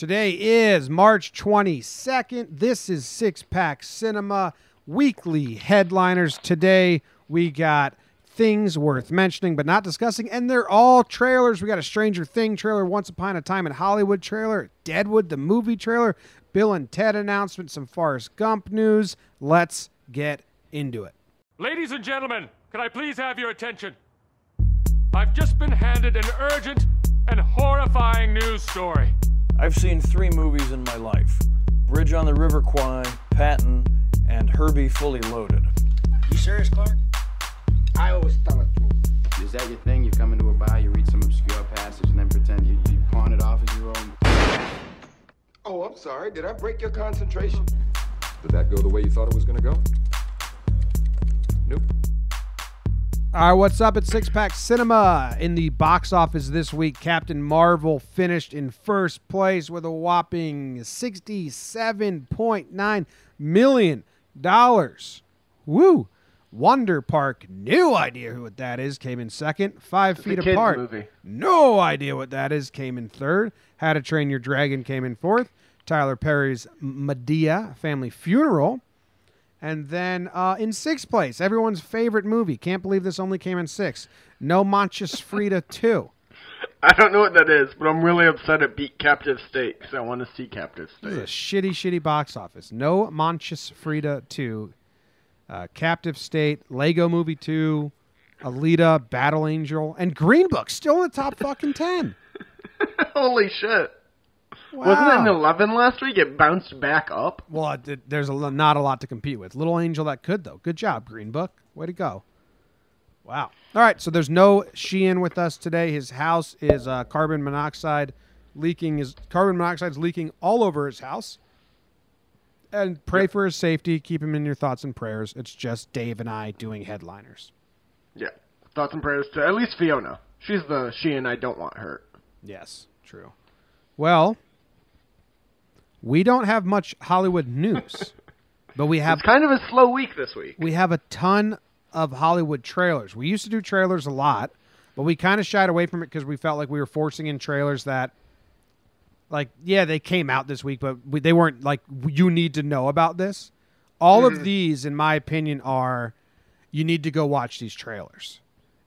Today is March 22nd. This is Six Pack Cinema weekly headliners. Today we got things worth mentioning but not discussing, and they're all trailers. We got a Stranger Thing trailer, Once Upon a Time in Hollywood trailer, Deadwood the movie trailer, Bill and Ted announcement, some Forrest Gump news. Let's get into it. Ladies and gentlemen, can I please have your attention? I've just been handed an urgent and horrifying news story. I've seen three movies in my life Bridge on the River Kwai, Patton, and Herbie Fully Loaded. You serious, Clark? I always thought it through. Is that your thing? You come into a bar, you read some obscure passage, and then pretend you, you pawn it off as your own? Oh, I'm sorry. Did I break your concentration? Did that go the way you thought it was going to go? Nope. All right, what's up at Six Pack Cinema? In the box office this week, Captain Marvel finished in first place with a whopping $67.9 million. Woo! Wonder Park, no idea who what that is, came in second. Five It's Feet Apart, movie. no idea what that is, came in third. How to Train Your Dragon came in fourth. Tyler Perry's Madea, Family Funeral. And then uh, in sixth place, everyone's favorite movie. Can't believe this only came in sixth. No Manches Frida 2. I don't know what that is, but I'm really upset it beat Captive State because I want to see Captive This is a State. shitty, shitty box office. No Manches Frida 2. Uh, Captive State, Lego Movie 2, Alita, Battle Angel, and Green Book still in the top fucking 10. Holy shit! Wow. Wasn't it in 11 last week? It bounced back up. Well, it, it- there's a, not a lot to compete with. Little Angel that could though. Good job, Green Book. Way to go. Wow. All right, so there's no Sheehan with us today. His house is uh, carbon monoxide leaking. His carbon monoxide's leaking all over his house. And pray for his safety. Keep him in your thoughts and prayers. It's just Dave and I doing headliners. Yeah. Thoughts and prayers to at least Fiona. She's the she and I don't want hurt. Yes, true. Well, we don't have much Hollywood news, but we have It's kind of a slow week this week. we have a ton of Hollywood trailers. We used to do trailers a lot, but we kind of shied away from it because we felt like we were forcing in trailers that, like, yeah, they came out this week, but we, they weren't like you need to know about this. All of mm-hmm. these, in my opinion, are you need to go watch these trailers,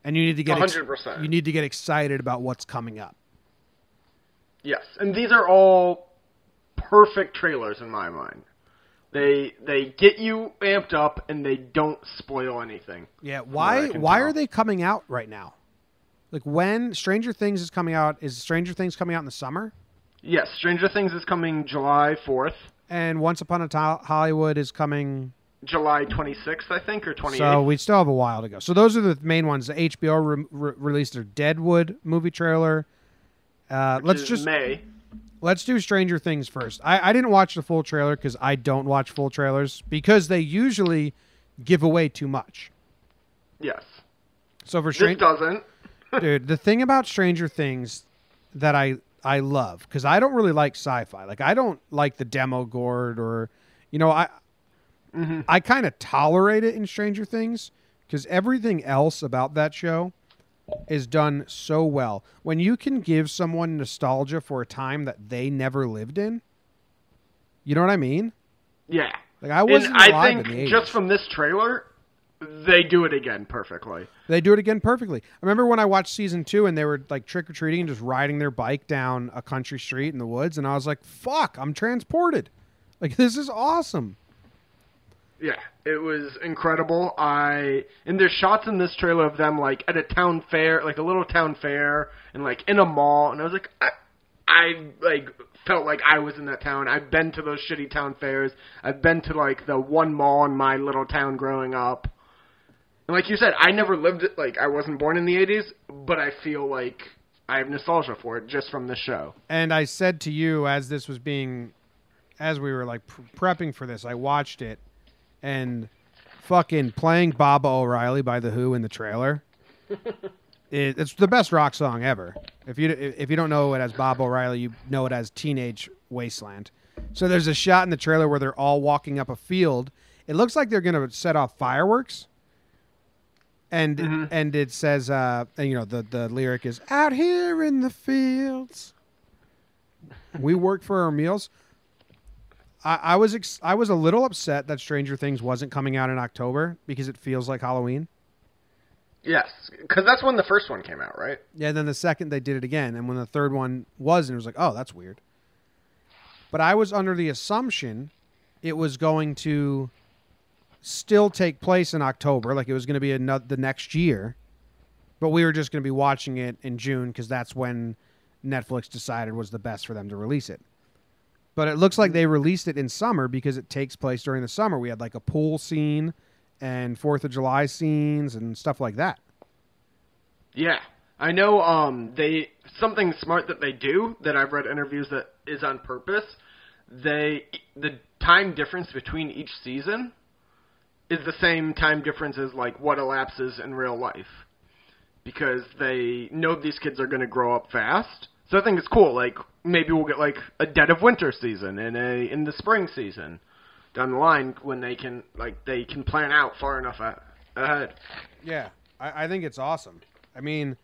and you need to get 100%. you need to get excited about what's coming up. Yes, and these are all perfect trailers in my mind. They they get you amped up and they don't spoil anything. Yeah, why why tell. are they coming out right now? Like when Stranger Things is coming out, is Stranger Things coming out in the summer? Yes, Stranger Things is coming July 4th, And Once Upon a Time Hollywood is coming. July 26th, I think, or 28th. So we still have a while to go. So those are the main ones. The HBO re- re- released their Deadwood movie trailer. Uh, let's just May. Let's do Stranger Things first. I, I didn't watch the full trailer because I don't watch full trailers because they usually give away too much. Yes. So for Stranger doesn't. dude the thing about stranger things that i i love because i don't really like sci-fi like i don't like the Demogorgon or you know i mm-hmm. i kind of tolerate it in stranger things because everything else about that show is done so well when you can give someone nostalgia for a time that they never lived in you know what i mean Yeah. like i wasn't and I think in the 80s. just from this trailer, they do it again perfectly. They do it again perfectly. I remember when I watched season two and they were like trick or treating and just riding their bike down a country street in the woods, and I was like, "Fuck, I'm transported! Like this is awesome." Yeah, it was incredible. I and there's shots in this trailer of them like at a town fair, like a little town fair, and like in a mall, and I was like, I, I like felt like I was in that town. I've been to those shitty town fairs. I've been to like the one mall in my little town growing up. And like you said, I never lived it. Like I wasn't born in the '80s, but I feel like I have nostalgia for it just from the show. And I said to you as this was being, as we were like pr- prepping for this, I watched it, and fucking playing Baba O'Riley by the Who in the trailer. it, it's the best rock song ever. If you if you don't know it as Bob O'Reilly, you know it as Teenage Wasteland. So there's a shot in the trailer where they're all walking up a field. It looks like they're gonna set off fireworks. And and it says uh and, you know the the lyric is out here in the fields. we work for our meals. I, I was ex- I was a little upset that Stranger Things wasn't coming out in October because it feels like Halloween. Yes, because that's when the first one came out, right? Yeah, then the second they did it again, and when the third one was, and it was like, oh, that's weird. But I was under the assumption it was going to still take place in October, like it was going to be another the next year. But we were just going to be watching it in June because that's when Netflix decided was the best for them to release it. But it looks like they released it in summer because it takes place during the summer. We had like a pool scene and Fourth of July scenes and stuff like that. Yeah, I know. Um, they something smart that they do that I've read interviews that is on purpose. They the time difference between each season is the same time difference as like what elapses in real life because they know these kids are going to grow up fast. So I think it's cool. Like maybe we'll get like a dead of winter season and a in the spring season down the line when they can like they can plan out far enough ahead. Yeah, I, I think it's awesome. I mean,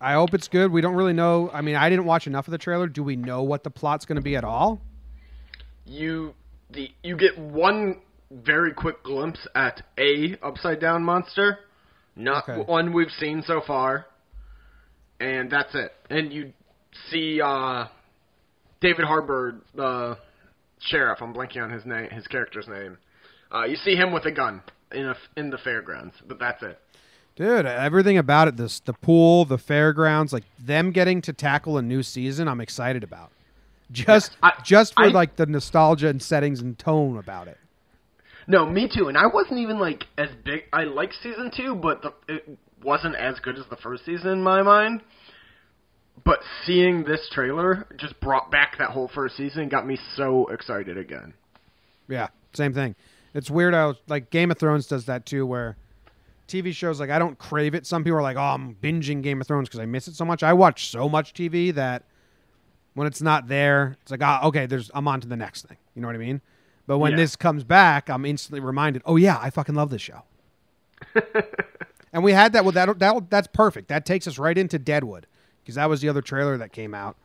I hope it's good. We don't really know. I mean, I didn't watch enough of the trailer. Do we know what the plot's going to be at all? you the you get one very quick glimpse at a upside down monster, not Okay. one we've seen so far, and that's it. And you see uh, David Harbour, the sheriff. I'm blanking on his name, his character's name. Uh, you see him with a gun in a, in the fairgrounds, but that's it. Dude, everything about it, this the pool, the fairgrounds, like them getting to tackle a new season, I'm excited about. Just I- just for I- like the nostalgia and settings and tone about it. No, me too. And I wasn't even like as big. I like season two, but the, it wasn't as good as the first season in my mind. But seeing this trailer just brought back that whole first season, and got me so excited again. Yeah, same thing. It's weird how like Game of Thrones does that too, where TV shows like I don't crave it. Some people are like, "Oh, I'm binging Game of Thrones because I miss it so much." I watch so much TV that when it's not there, it's like, "Ah, okay, there's I'm on to the next thing." You know what I mean? But when Yeah. this comes back, I'm instantly reminded, "Oh yeah, I fucking love this show." and we had that. Well, that that that's perfect. That takes us right into Deadwood because that was the other trailer that came out.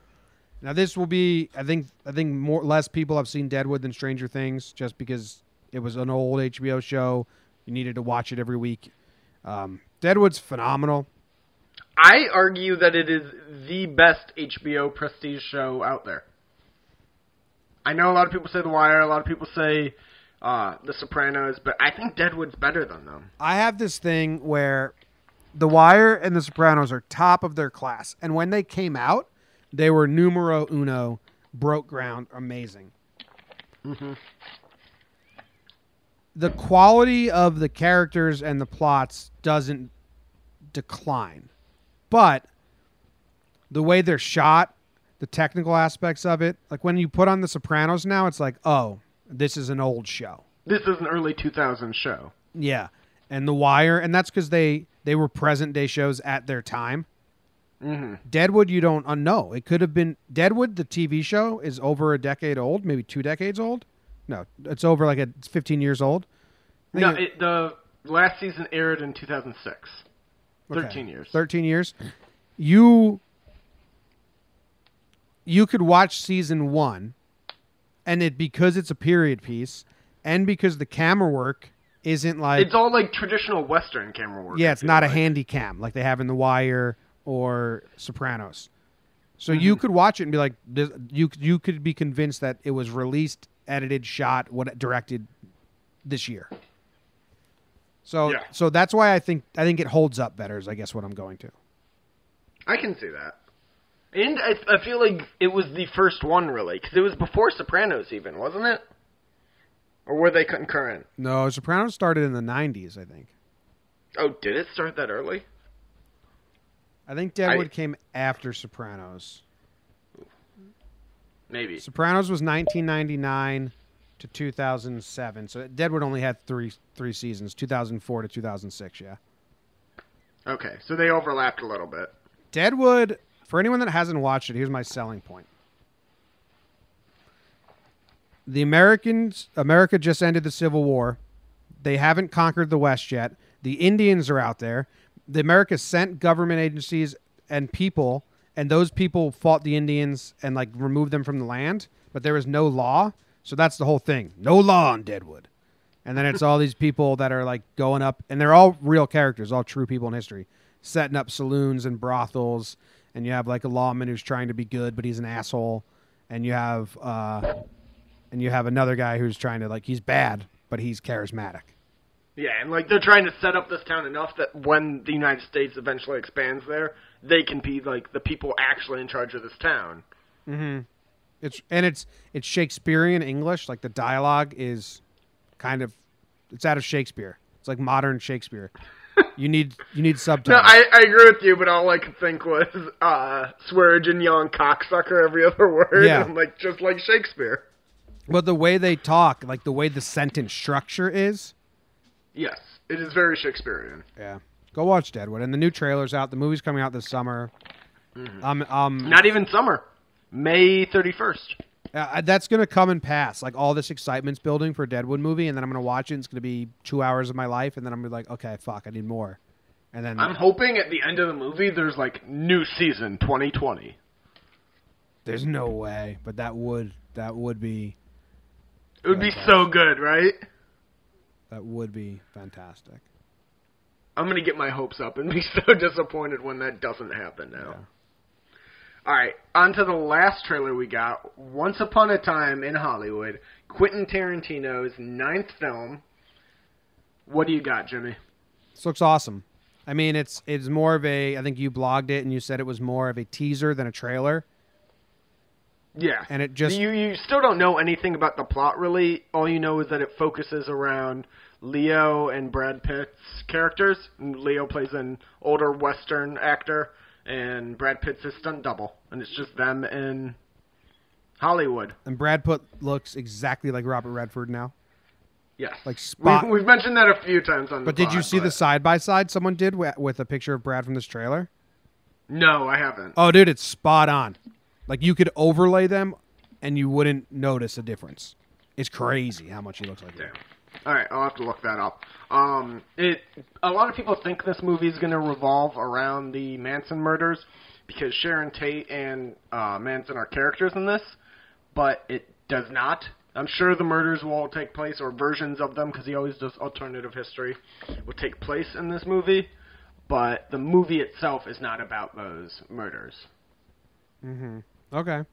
Now this will be, I think, I think more less people have seen Deadwood than Stranger Things, just because it was an old HBO show. You needed to watch it every week. Um, Deadwood's phenomenal. I argue that it is the best HBO prestige show out there. I know a lot of people say The Wire, a lot of people say uh, The Sopranos, but I think Deadwood's better than them. I have this thing where The Wire and The Sopranos are top of their class, and when they came out, they were numero uno, broke ground, amazing. The quality of the characters and the plots doesn't decline, but the way they're shot, the technical aspects of it, like when you put on The Sopranos now, it's like, oh, this is an old show. This is an early 2000s show. Yeah, and The Wire, and that's because they they were present day shows at their time. Mm-hmm. Deadwood, you don't uh, know. It could have been Deadwood. The TV show is over a decade old, maybe two decades old. No, it's over like a, it's 15 years old. No, it, the last season aired in 2006. okay, 13 years. 13 years. You you could watch season one, and it because it's a period piece, and because the camera work isn't like It's all like traditional Western camera work. Yeah, it's not a handy cam like they have in The Wire or Sopranos. So Mm-hmm. you could watch it and be like, this, you you could be convinced that it was released, edited, shot, what directed this year. So Yeah. so that's why I think I think it holds up better. Is I guess what I'm going to. I can see that. And I, I feel like it was the first one, really, because it was before Sopranos, even, wasn't it? Or were they concurrent? No, Sopranos started in the '90s. I think. Oh, did it start that early? I think Deadwood I- came after Sopranos. Maybe. Sopranos was 1999 to 2007. So Deadwood only had three three seasons, 2004 to 2006. Yeah. Okay, so they overlapped a little bit. Deadwood, for anyone that hasn't watched it, here's my selling point. The Americans, America just ended the Civil War. They haven't conquered the West yet. The Indians are out there. The America sent government agencies and people and those people fought the Indians and like removed them from the land, but there was no law. So that's the whole thing. No law on Deadwood. And then it's all these people that are like going up, and they're all real characters, all true people in history, setting up saloons and brothels. And you have like a lawman who's trying to be good, but he's an asshole. And you have, uh, and you have another guy who's trying to like he's bad, but he's charismatic. Yeah, and like they're trying to set up this town enough that when the United States eventually expands there, they can be like the people actually in charge of this town. Mm-hmm. It's and it's it's Shakespearean English. Like the dialogue is kind of it's out of Shakespeare. It's like modern Shakespeare. You need you need subtitles. No. I, I agree with you, but all I could think was uh Swearengen young cocksucker every other word. Yeah. I'm like just like Shakespeare. but the way they talk, like the way the sentence structure is, Yes, it is very Shakespearean. yeah. Go watch Deadwood, and the new trailer's out. The movie's coming out this summer. Um, um, Not even summer. May 31st. Uh, that's gonna come and pass. Like all this excitement's building for a Deadwood movie, and then I'm gonna watch it. And it's gonna be two hours of my life, and then I'm gonna be like, okay, fuck, I need more. And then I'm hoping at the end of the movie there's like new season 2020. there's no way, but that would that would be It would be so good, right? that would be fantastic. I'm gonna get my hopes up and be so disappointed when that doesn't happen now. All right, on to the last trailer we got. Once Upon a Time in Hollywood, Quentin Tarantino's ninth film. What do you got, Jimmy? This looks awesome. I mean, it's it's more of a. I think you blogged it and you said it was more of a teaser than a trailer. Yeah, And it just- you you still don't know anything about the plot really. All you know is that it focuses around Leo and Brad Pitt's characters. Leo plays an older Western actor, and Brad Pitt's his stunt double, and it's just them in Hollywood. And Brad Pitt looks exactly like Robert Redford now. Yes, Like spot- We've, we've mentioned that a few times on. But did you pod, see the side by side someone did wi- with a picture of Brad from this trailer? No, I haven't. Oh, dude, it's spot on. Like you could overlay them, and you wouldn't notice a difference. It's crazy how much he looks like him. All right, I'll have to look that up. Um, it a lot of people think this movie is going to revolve around the Manson murders because Sharon Tate and uh, Manson are characters in this, but it does not. I'm sure the murders will all take place, or versions of them, because he always does alternative history, will take place in this movie. But the movie itself is not about those murders. Mm Mhm. Okay.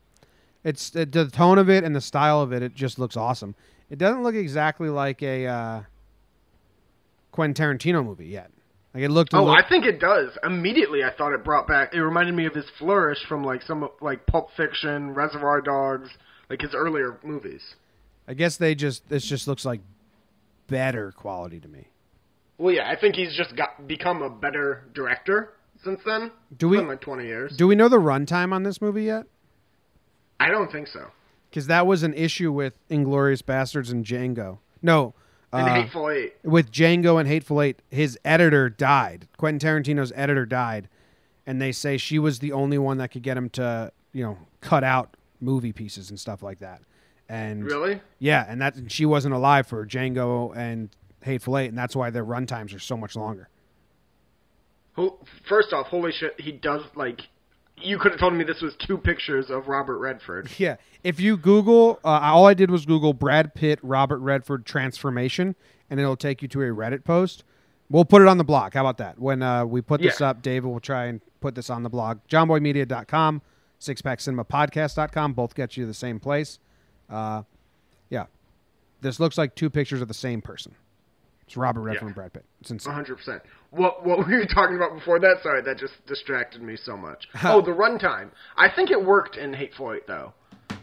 It's it, the tone of it and the style of it. It just looks awesome. It doesn't look exactly like a uh, Quentin Tarantino movie yet. Like it looked. Oh, I think it does. Immediately, I thought it brought back. It reminded me of his flourish from like some like Pulp Fiction, Reservoir Dogs, like his earlier movies. I guess they just. This just looks like better quality to me. Well, yeah, I think he's just got become a better director since then. Do we- been like twenty years? Do we know the runtime on this movie yet? I don't think so. Because that was an issue with Inglourious Basterds and Django. No, And uh, Hateful Eight. with Django and Hateful Eight, his editor died. Quentin Tarantino's editor died, and they say she was the only one that could get him to, you know, cut out movie pieces and stuff like that. And Really? yeah, and that she wasn't alive for Django and Hateful Eight, and that's why their run times are so much longer. First off, holy shit, he does like. You could have told me this was two pictures of Robert Redford. Yeah, if you Google, uh, all I did was Google Brad Pitt, Robert Redford transformation, and it'll take you to a Reddit post. We'll put it on the blog. How about that? When uh, we put this Yeah. up, David will try and put this on the blog. JohnBoyMedia.com, SixPackCinemaPodcast.com. Both get you to the same place. Uh, yeah, this looks like two pictures of the same person. It's Robert Redford Yeah. and Brad Pitt. It's insane. 100%. What what were you talking about before that? Sorry, that just distracted me so much. oh, the runtime. I think it worked in Hateful Eight though.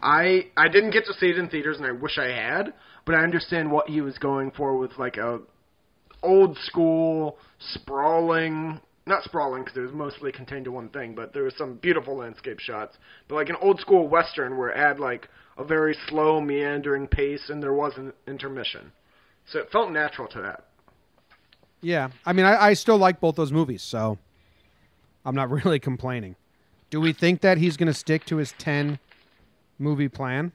I I didn't get to see it in theaters, and I wish I had. But I understand what he was going for with like a old school sprawling. Not sprawling because it was mostly contained to one thing, but there was some beautiful landscape shots. But like an old school western where it had like a very slow meandering pace, and there was an intermission, so it felt natural to that. Yeah, I mean, I, I still like both those movies, so I'm not really complaining. Do we think that he's going to stick to his 10 movie plan?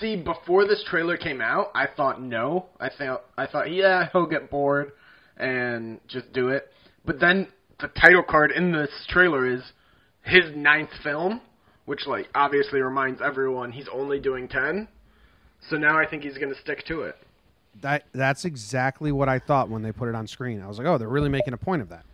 See, before this trailer came out, I thought no. I thought I thought yeah, he'll get bored and just do it. But then the title card in this trailer is his ninth film, which like obviously reminds everyone he's only doing ten. So now I think he's going to stick to it. That that's exactly what I thought when they put it on screen. I was like, oh, they're really making a point of that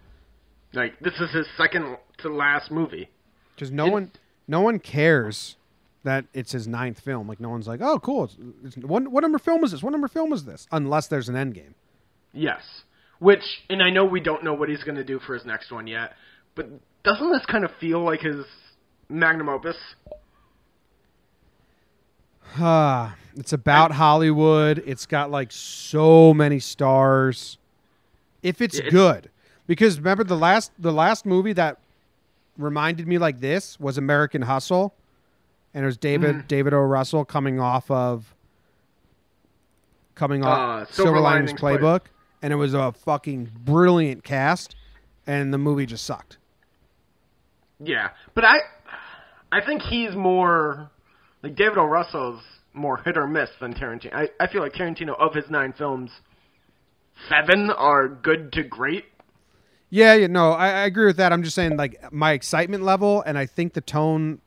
Like this is his second to last movie. because no one no one cares that it's his ninth film. Like no one's like, oh, cool. It's, it's, what what number film is this? What number film is this? Unless there's an end game. Yes. Which, and I know we don't know what he's going to do for his next one yet, but doesn't this kind of feel like his magnum opus? It's about Hollywood. It's got like so many stars. If it's Yeah, good, because remember the last the last movie that reminded me like this was American Hustle, and it was David Mm-hmm. David O. Russell coming off of coming off Uh, Silver, Silver Linings Linings Play- Playbook, and it was a fucking brilliant cast, and the movie just sucked. Yeah, but I, I think he's more like David O. Russell's more hit or miss than Tarantino. I, I feel like Tarantino of his nine films, seven are good to great. Yeah, yeah, no, I, I agree with that. I'm just saying, like, my excitement level, and I think the tone,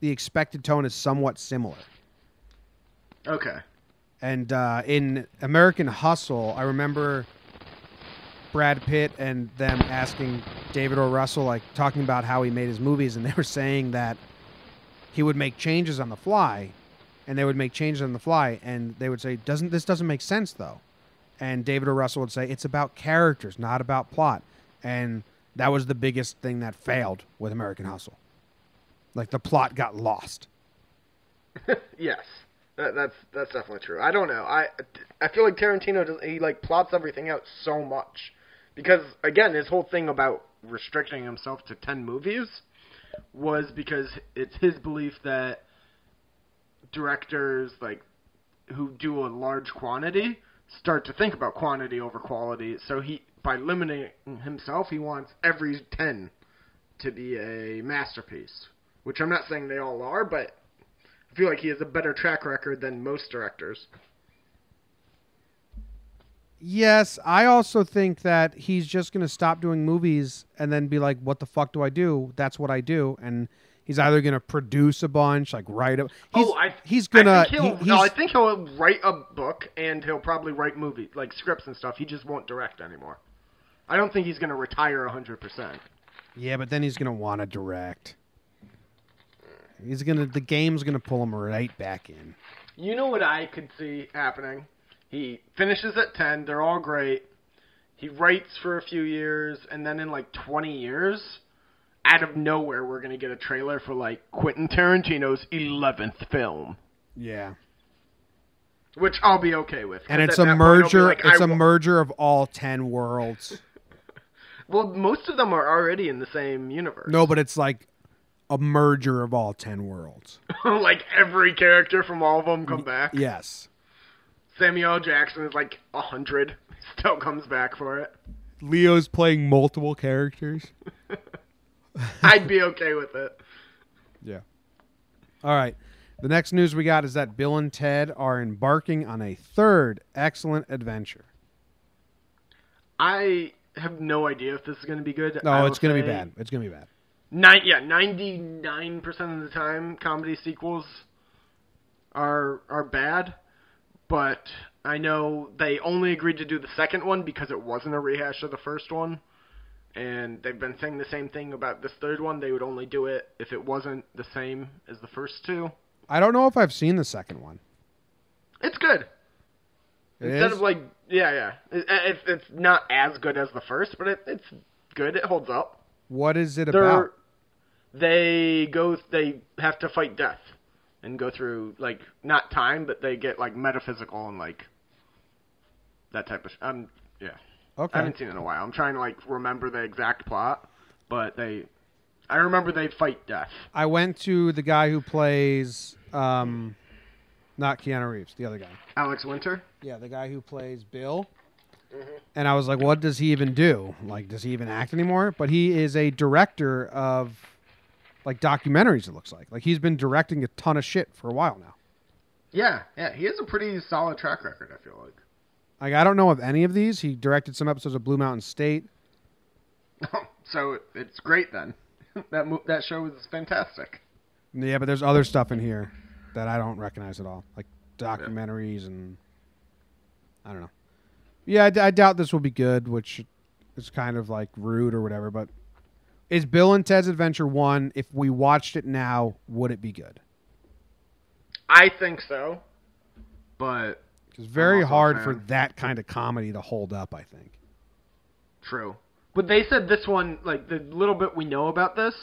the expected tone, is somewhat similar. Okay. And uh, in American Hustle, I remember Brad Pitt and them asking David O. Russell, like, talking about how he made his movies, and they were saying that he would make changes on the fly, and they would make changes on the fly, and they would say, "Doesn't this doesn't make sense though?" And David O. Russell would say, "It's about characters, not about plot," and that was the biggest thing that failed with American Hustle. Like the plot got lost. Yes, that, that's that's definitely true. I don't know. I I feel like Tarantino does he like plots everything out so much because again his whole thing about restricting himself to ten movies was because it's his belief that directors like who do a large quantity start to think about quantity over quality. So he by limiting himself, he wants every ten to be a masterpiece. Which I'm not saying they all are, but I feel like he has a better track record than most directors. Yes, I also think that he's just going to stop doing movies and then be like, "What the fuck do I do?" That's what I do, and he's either going to produce a bunch, like write a. Oh, he's, oh, I he's gonna. I think, he'll, he- no, I think he'll write a book and he'll probably write movies like scripts and stuff. He just won't direct anymore. I don't think he's going to retire hundred percent. yeah, but then he's going to want to direct. He's gonna. The game's gonna pull him right back in. You know what I could see happening? He finishes at ten. They're all great. He writes for a few years, and then in like twenty years, out of nowhere, we're gonna get a trailer for like Quentin Tarantino's eleventh film, Yeah, which I'll be okay with. and it's a that point, I'll be merger. like, it's I a merger of all ten worlds. Well, most of them are already in the same universe. No, but it's like a merger of all ten worlds. like every character from all of them come back. Yes. Samuel Jackson is like a hundred, still comes back for it. Leo's playing multiple characters. I'd be okay with it. Yeah. All right. The next news we got is that Bill and Ted are embarking on a third excellent adventure. I have no idea if this is going to be good. No, it's going to be bad. It's going to be bad. Nine, yeah, ninety nine percent of the time, comedy sequels are are bad. But I know they only agreed to do the second one because it wasn't a rehash of the first one, and they've been saying the same thing about this third one. They would only do it if it wasn't the same as the first two. I don't know if I've seen the second one. It's good. It Instead is? of like, yeah, yeah, it, it's it's not as good as the first, but it, it's good. It holds up. what is it They're about? they go they have to fight death and go through like not time, but they get like metaphysical and like that type of. Sh- um, yeah, Okay. I haven't seen it in a while. I'm trying to like remember the exact plot, but they, I remember they fight death. I went to the guy who plays um not Keanu Reeves, the other guy. Alex Winter. Yeah, the guy who plays Bill. And I was like, what does he even do? Like, does he even act anymore? But he is a director of like documentaries, it looks like. Like he's been directing a ton of shit for a while now. Yeah, yeah, he has a pretty solid track record. I feel like. Like I don't know of any of these. He directed some episodes of Blue Mountain State. so it's great then. that mo- that show was fantastic. Yeah, but there's other stuff in here that I don't recognize at all, like documentaries and I don't know. Yeah, I, d- I doubt this will be good, which is kind of like rude or whatever. But is Bill and Ted's Adventure one? If we watched it now, would it be good? I think so, but It's very hard for that kind of comedy to hold up. I think. True. But they said this one, like the little bit we know about this,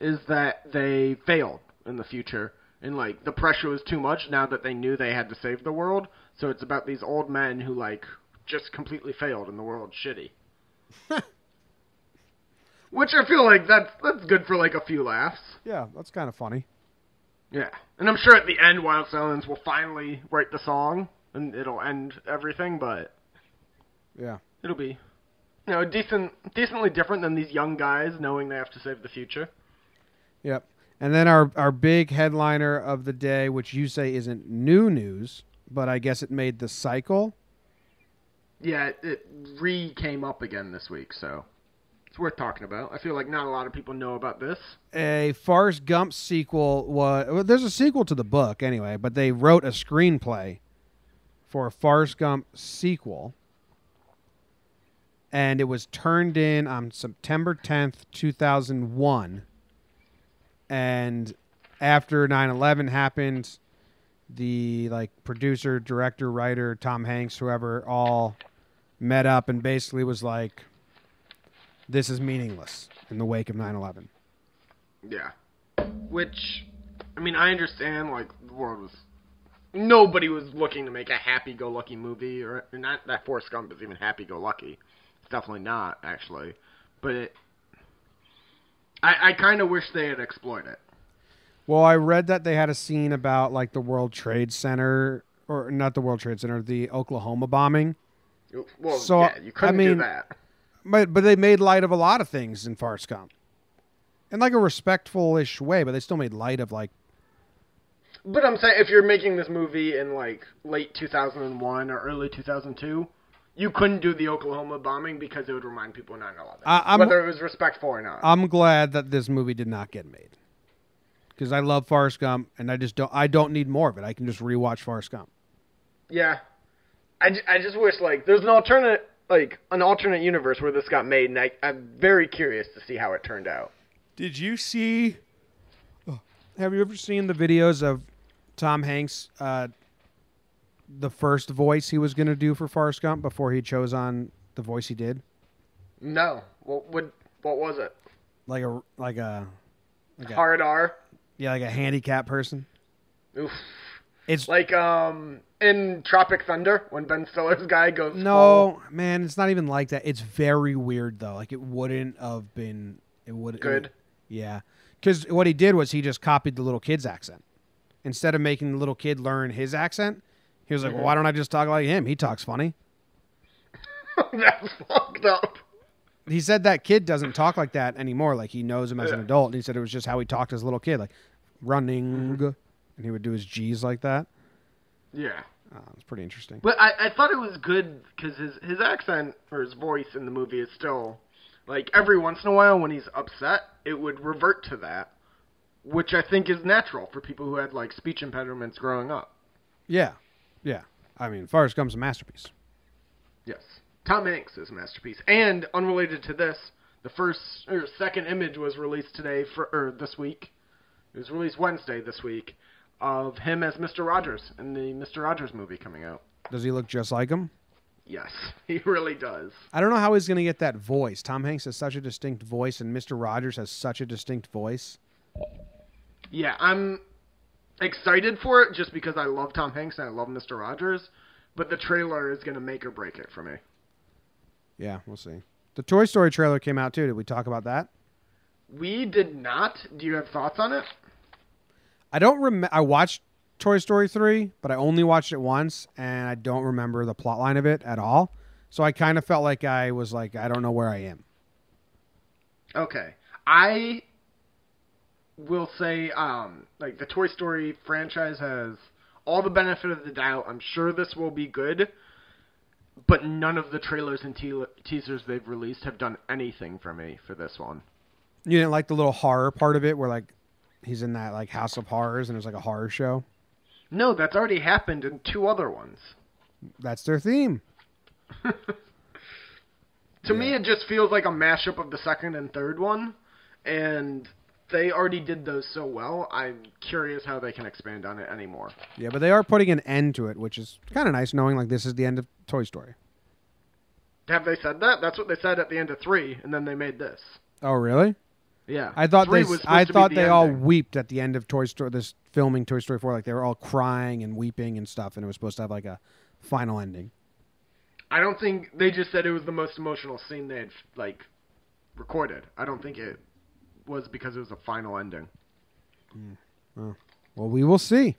is that they failed in the future, and like the pressure was too much now that they knew they had to save the world. So it's about these old men who like just completely failed and the world's shitty. Which I feel like that's that's good for like a few laughs. Yeah, that's kind of funny. Yeah, and I'm sure at the end, Wyld Stallyns will finally write the song and it'll end everything. But Yeah. it'll be, you know, decent, decently different than these young guys knowing they have to save the future. Yep. And then our our big headliner of the day, which you say isn't new news, but I guess it made the cycle. Yeah, it, it re came up again this week, so it's worth talking about. I feel like not a lot of people know about this. a Forrest Gump sequel was well, there's a sequel to the book anyway, but they wrote a screenplay for a Forrest Gump sequel. And it was turned in on September 10th, 2001. And after 9/11 happened, the like producer, director, writer, Tom Hanks, whoever all met up and basically was like this is meaningless in the wake of 9/11. Yeah, which I mean, I understand. Like the world was, nobody was looking to make a happy-go-lucky movie, or not that Forrest Gump is even happy-go-lucky. It's definitely not actually, but it. I, I kind of wish they had explored it. Well, I read that they had a scene about like the World Trade Center, or not the World Trade Center, the Oklahoma bombing. Well, So, yeah, you couldn't I mean- do that. But but they made light of a lot of things in Forrest Gump, in like a respectful-ish way. But they still made light of like But I'm saying if you're making this movie in like late 2001 or early 2002, you couldn't do the Oklahoma bombing because it would remind people of 9/11, I- whether it was respectful or not. I'm glad that this movie did not get made because I love Forrest Gump and I just don't I don't need more of it. I can just rewatch Forrest Gump. yeah, I, I just wish like there's an alternate like an alternate universe where this got made, and I, I'm very curious to see how it turned out. Did you see? Have you ever seen the videos of Tom Hanks, uh, the first voice he was going to do for Forrest Gump before he chose on the voice he did? No, what what what was it? Like a like a like a, Hard R. yeah like a handicap person. Oof. It's Like um in Tropic Thunder when Ben Stiller's guy goes full- no man. It's not even like that. It's very weird though. Like it wouldn't have been. It would Good. yeah, because what he did was he just copied the little kid's accent instead of making the little kid learn his accent. He was like, Mm-hmm. "Well, why don't I just talk like him? He talks funny." That's fucked up. he said that kid doesn't talk like that anymore. Like he knows him as an adult. And he said it was just how he talked as a little kid, like running, Mm-hmm. And he would do his G's like that. Yeah. Uh, it's pretty interesting. But I, I thought it was good because his his accent or his voice in the movie is still like every once in a while when he's upset, it would revert to that, which I think is natural for people who had like speech impediments growing up. Yeah, yeah. I mean, Forrest Gump's a masterpiece. Yes, Tom Hanks is a masterpiece. And unrelated to this, the first or second image was released today for or this week. It was released Wednesday this week of him as Mr. Rogers in the Mr. Rogers movie coming out. Does he look just like him? Yes, he really does. I don't know how he's going to get that voice. Tom Hanks has such a distinct voice, and Mr. Rogers has such a distinct voice. Yeah, I'm excited for it just because I love Tom Hanks and I love Mr. Rogers, but the trailer is going to make or break it for me. Yeah, we'll see. The Toy Story trailer came out too. Did we talk about that? We did not. Do you have thoughts on it? I don't remember. I watched Toy Story 3, but I only watched it once, and I don't remember the plot line of it at all. So I kind of felt like I was like, I don't know where I am. Okay. I will say um like the Toy Story franchise has all the benefit of the doubt. I'm sure this will be good, but none of the trailers and te- teasers they've released have done anything for me for this one. You didn't like the little horror part of it, where like he's in that like House of Horrors and there's like a horror show. No, that's already happened in two other ones. That's their theme. To me, it just feels like a mashup of the second and third one, and they already did those so well. I'm curious how they can expand on it anymore. Yeah, but they are putting an end to it, which is kind of nice, knowing like this is the end of Toy Story. Have they said that? That's what they said at the end of three, and then they made this. Oh, really? Yeah, I thought Three they. was I thought the they all ending. weeped at the end of Toy Story. This filming Toy Story four, like they were all crying and weeping and stuff, and it was supposed to have like a final ending. I don't think they just said it was the most emotional scene they had like recorded. I don't think it was because it was a final ending. Well, we will see.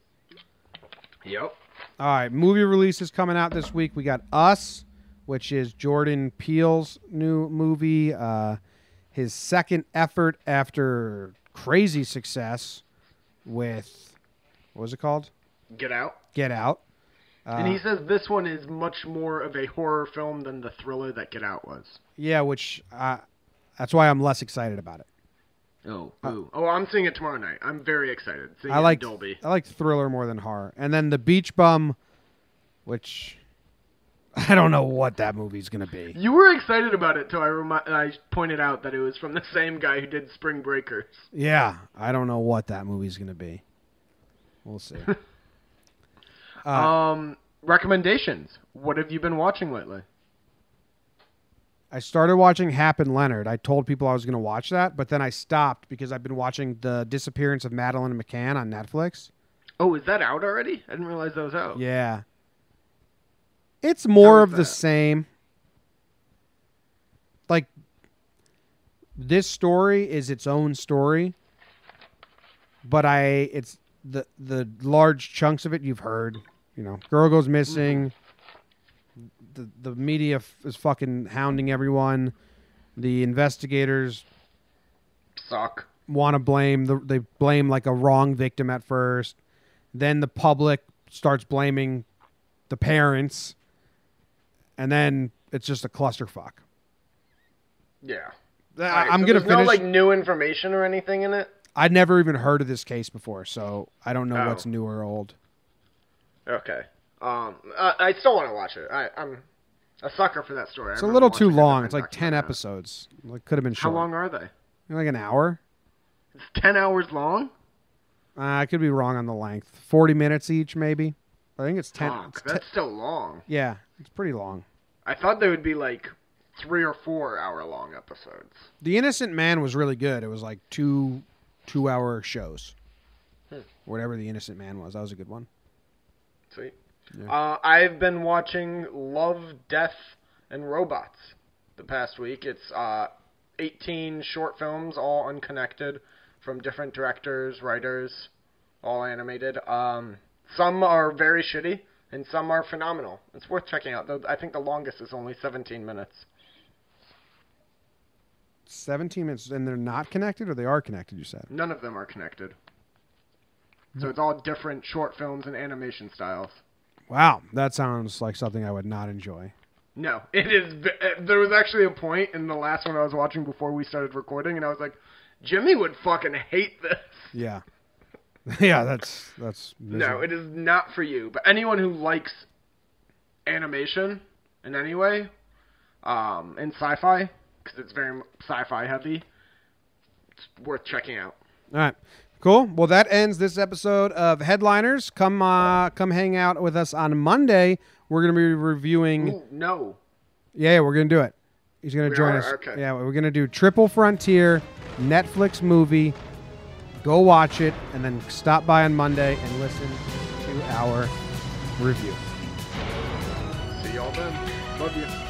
Yep. All right, movie releases coming out this week. We got Us, which is Jordan Peele's new movie. Uh, his second effort after crazy success with what was it called? Get out. Get Out. Uh, and he says this one is much more of a horror film than the thriller that Get Out was. Yeah, which uh, that's why I'm less excited about it. Oh, boo. oh, I'm seeing it tomorrow night. I'm very excited. Seeing I like Dolby. I like thriller more than horror. And then the Beach Bum, which I don't know what that movie's gonna be. You were excited about it till I remi- I pointed out that it was from the same guy who did Spring Breakers. Yeah, I don't know what that movie's gonna be. We'll see. Uh, um, recommendations. What have you been watching lately? I started watching Hap and Leonard. I told people I was gonna watch that, but then I stopped because I've been watching the Disappearance of Madeleine McCann on Netflix. Oh, is that out already? I didn't realize that was out. Yeah. It's more of is the same. Like this story is its own story, but I it's the the large chunks of it you've heard, you know, girl goes missing. The the media f- is fucking hounding everyone. The investigators Suck. want to blame the they blame like a wrong victim at first then the public starts blaming the parents and then it's just a clusterfuck Yeah. I, Alright, i'm so gonna there's finish no like new information or anything in it. i'd never even heard of this case before so i don't know Oh. what's new or old Okay. Um, I, I still want to watch it. I, I'm a sucker for that story. It's a little too long it's like 10 about it. episodes it could have been short. How long are they? like an hour It's ten hours long. uh, i could be wrong on the length 40 minutes each maybe i think it's 10 Fuck, it's that's still long. yeah it's pretty long I thought they would be like three or four hour long episodes. The Innocent Man was really good. It was like two two hour shows. Whatever The Innocent Man was. That was a good one. Sweet. Uh, I've been watching Love, Death, and Robots the past week. It's uh, 18 short films, all unconnected, from different directors, writers, all animated. Um, some are very shitty, and some are phenomenal. It's worth checking out. Though I think the longest is only 17 minutes. 17 minutes and they're not connected or they are connected, you said. None of them are connected. So it's all different short films and animation styles. Wow, that sounds like something I would not enjoy. No, it is. uh, There was actually a point in the last one I was watching before we started recording, and I was like, Jimmy would fucking hate this. Yeah. yeah, that's that's No, it is not for you. But anyone who likes animation in any way, um, and sci-fi, because it's very sci-fi heavy, it's worth checking out. All right. Cool. Well, that ends this episode of Headliners. Come uh come hang out with us on Monday. We're going to be reviewing Ooh, no. Yeah, we're gonna do it. He's gonna We join are? us. Okay. Yeah, we're gonna do Triple Frontier, Netflix movie. Go watch it, and then stop by on Monday and listen to our review. See y'all then. Love you.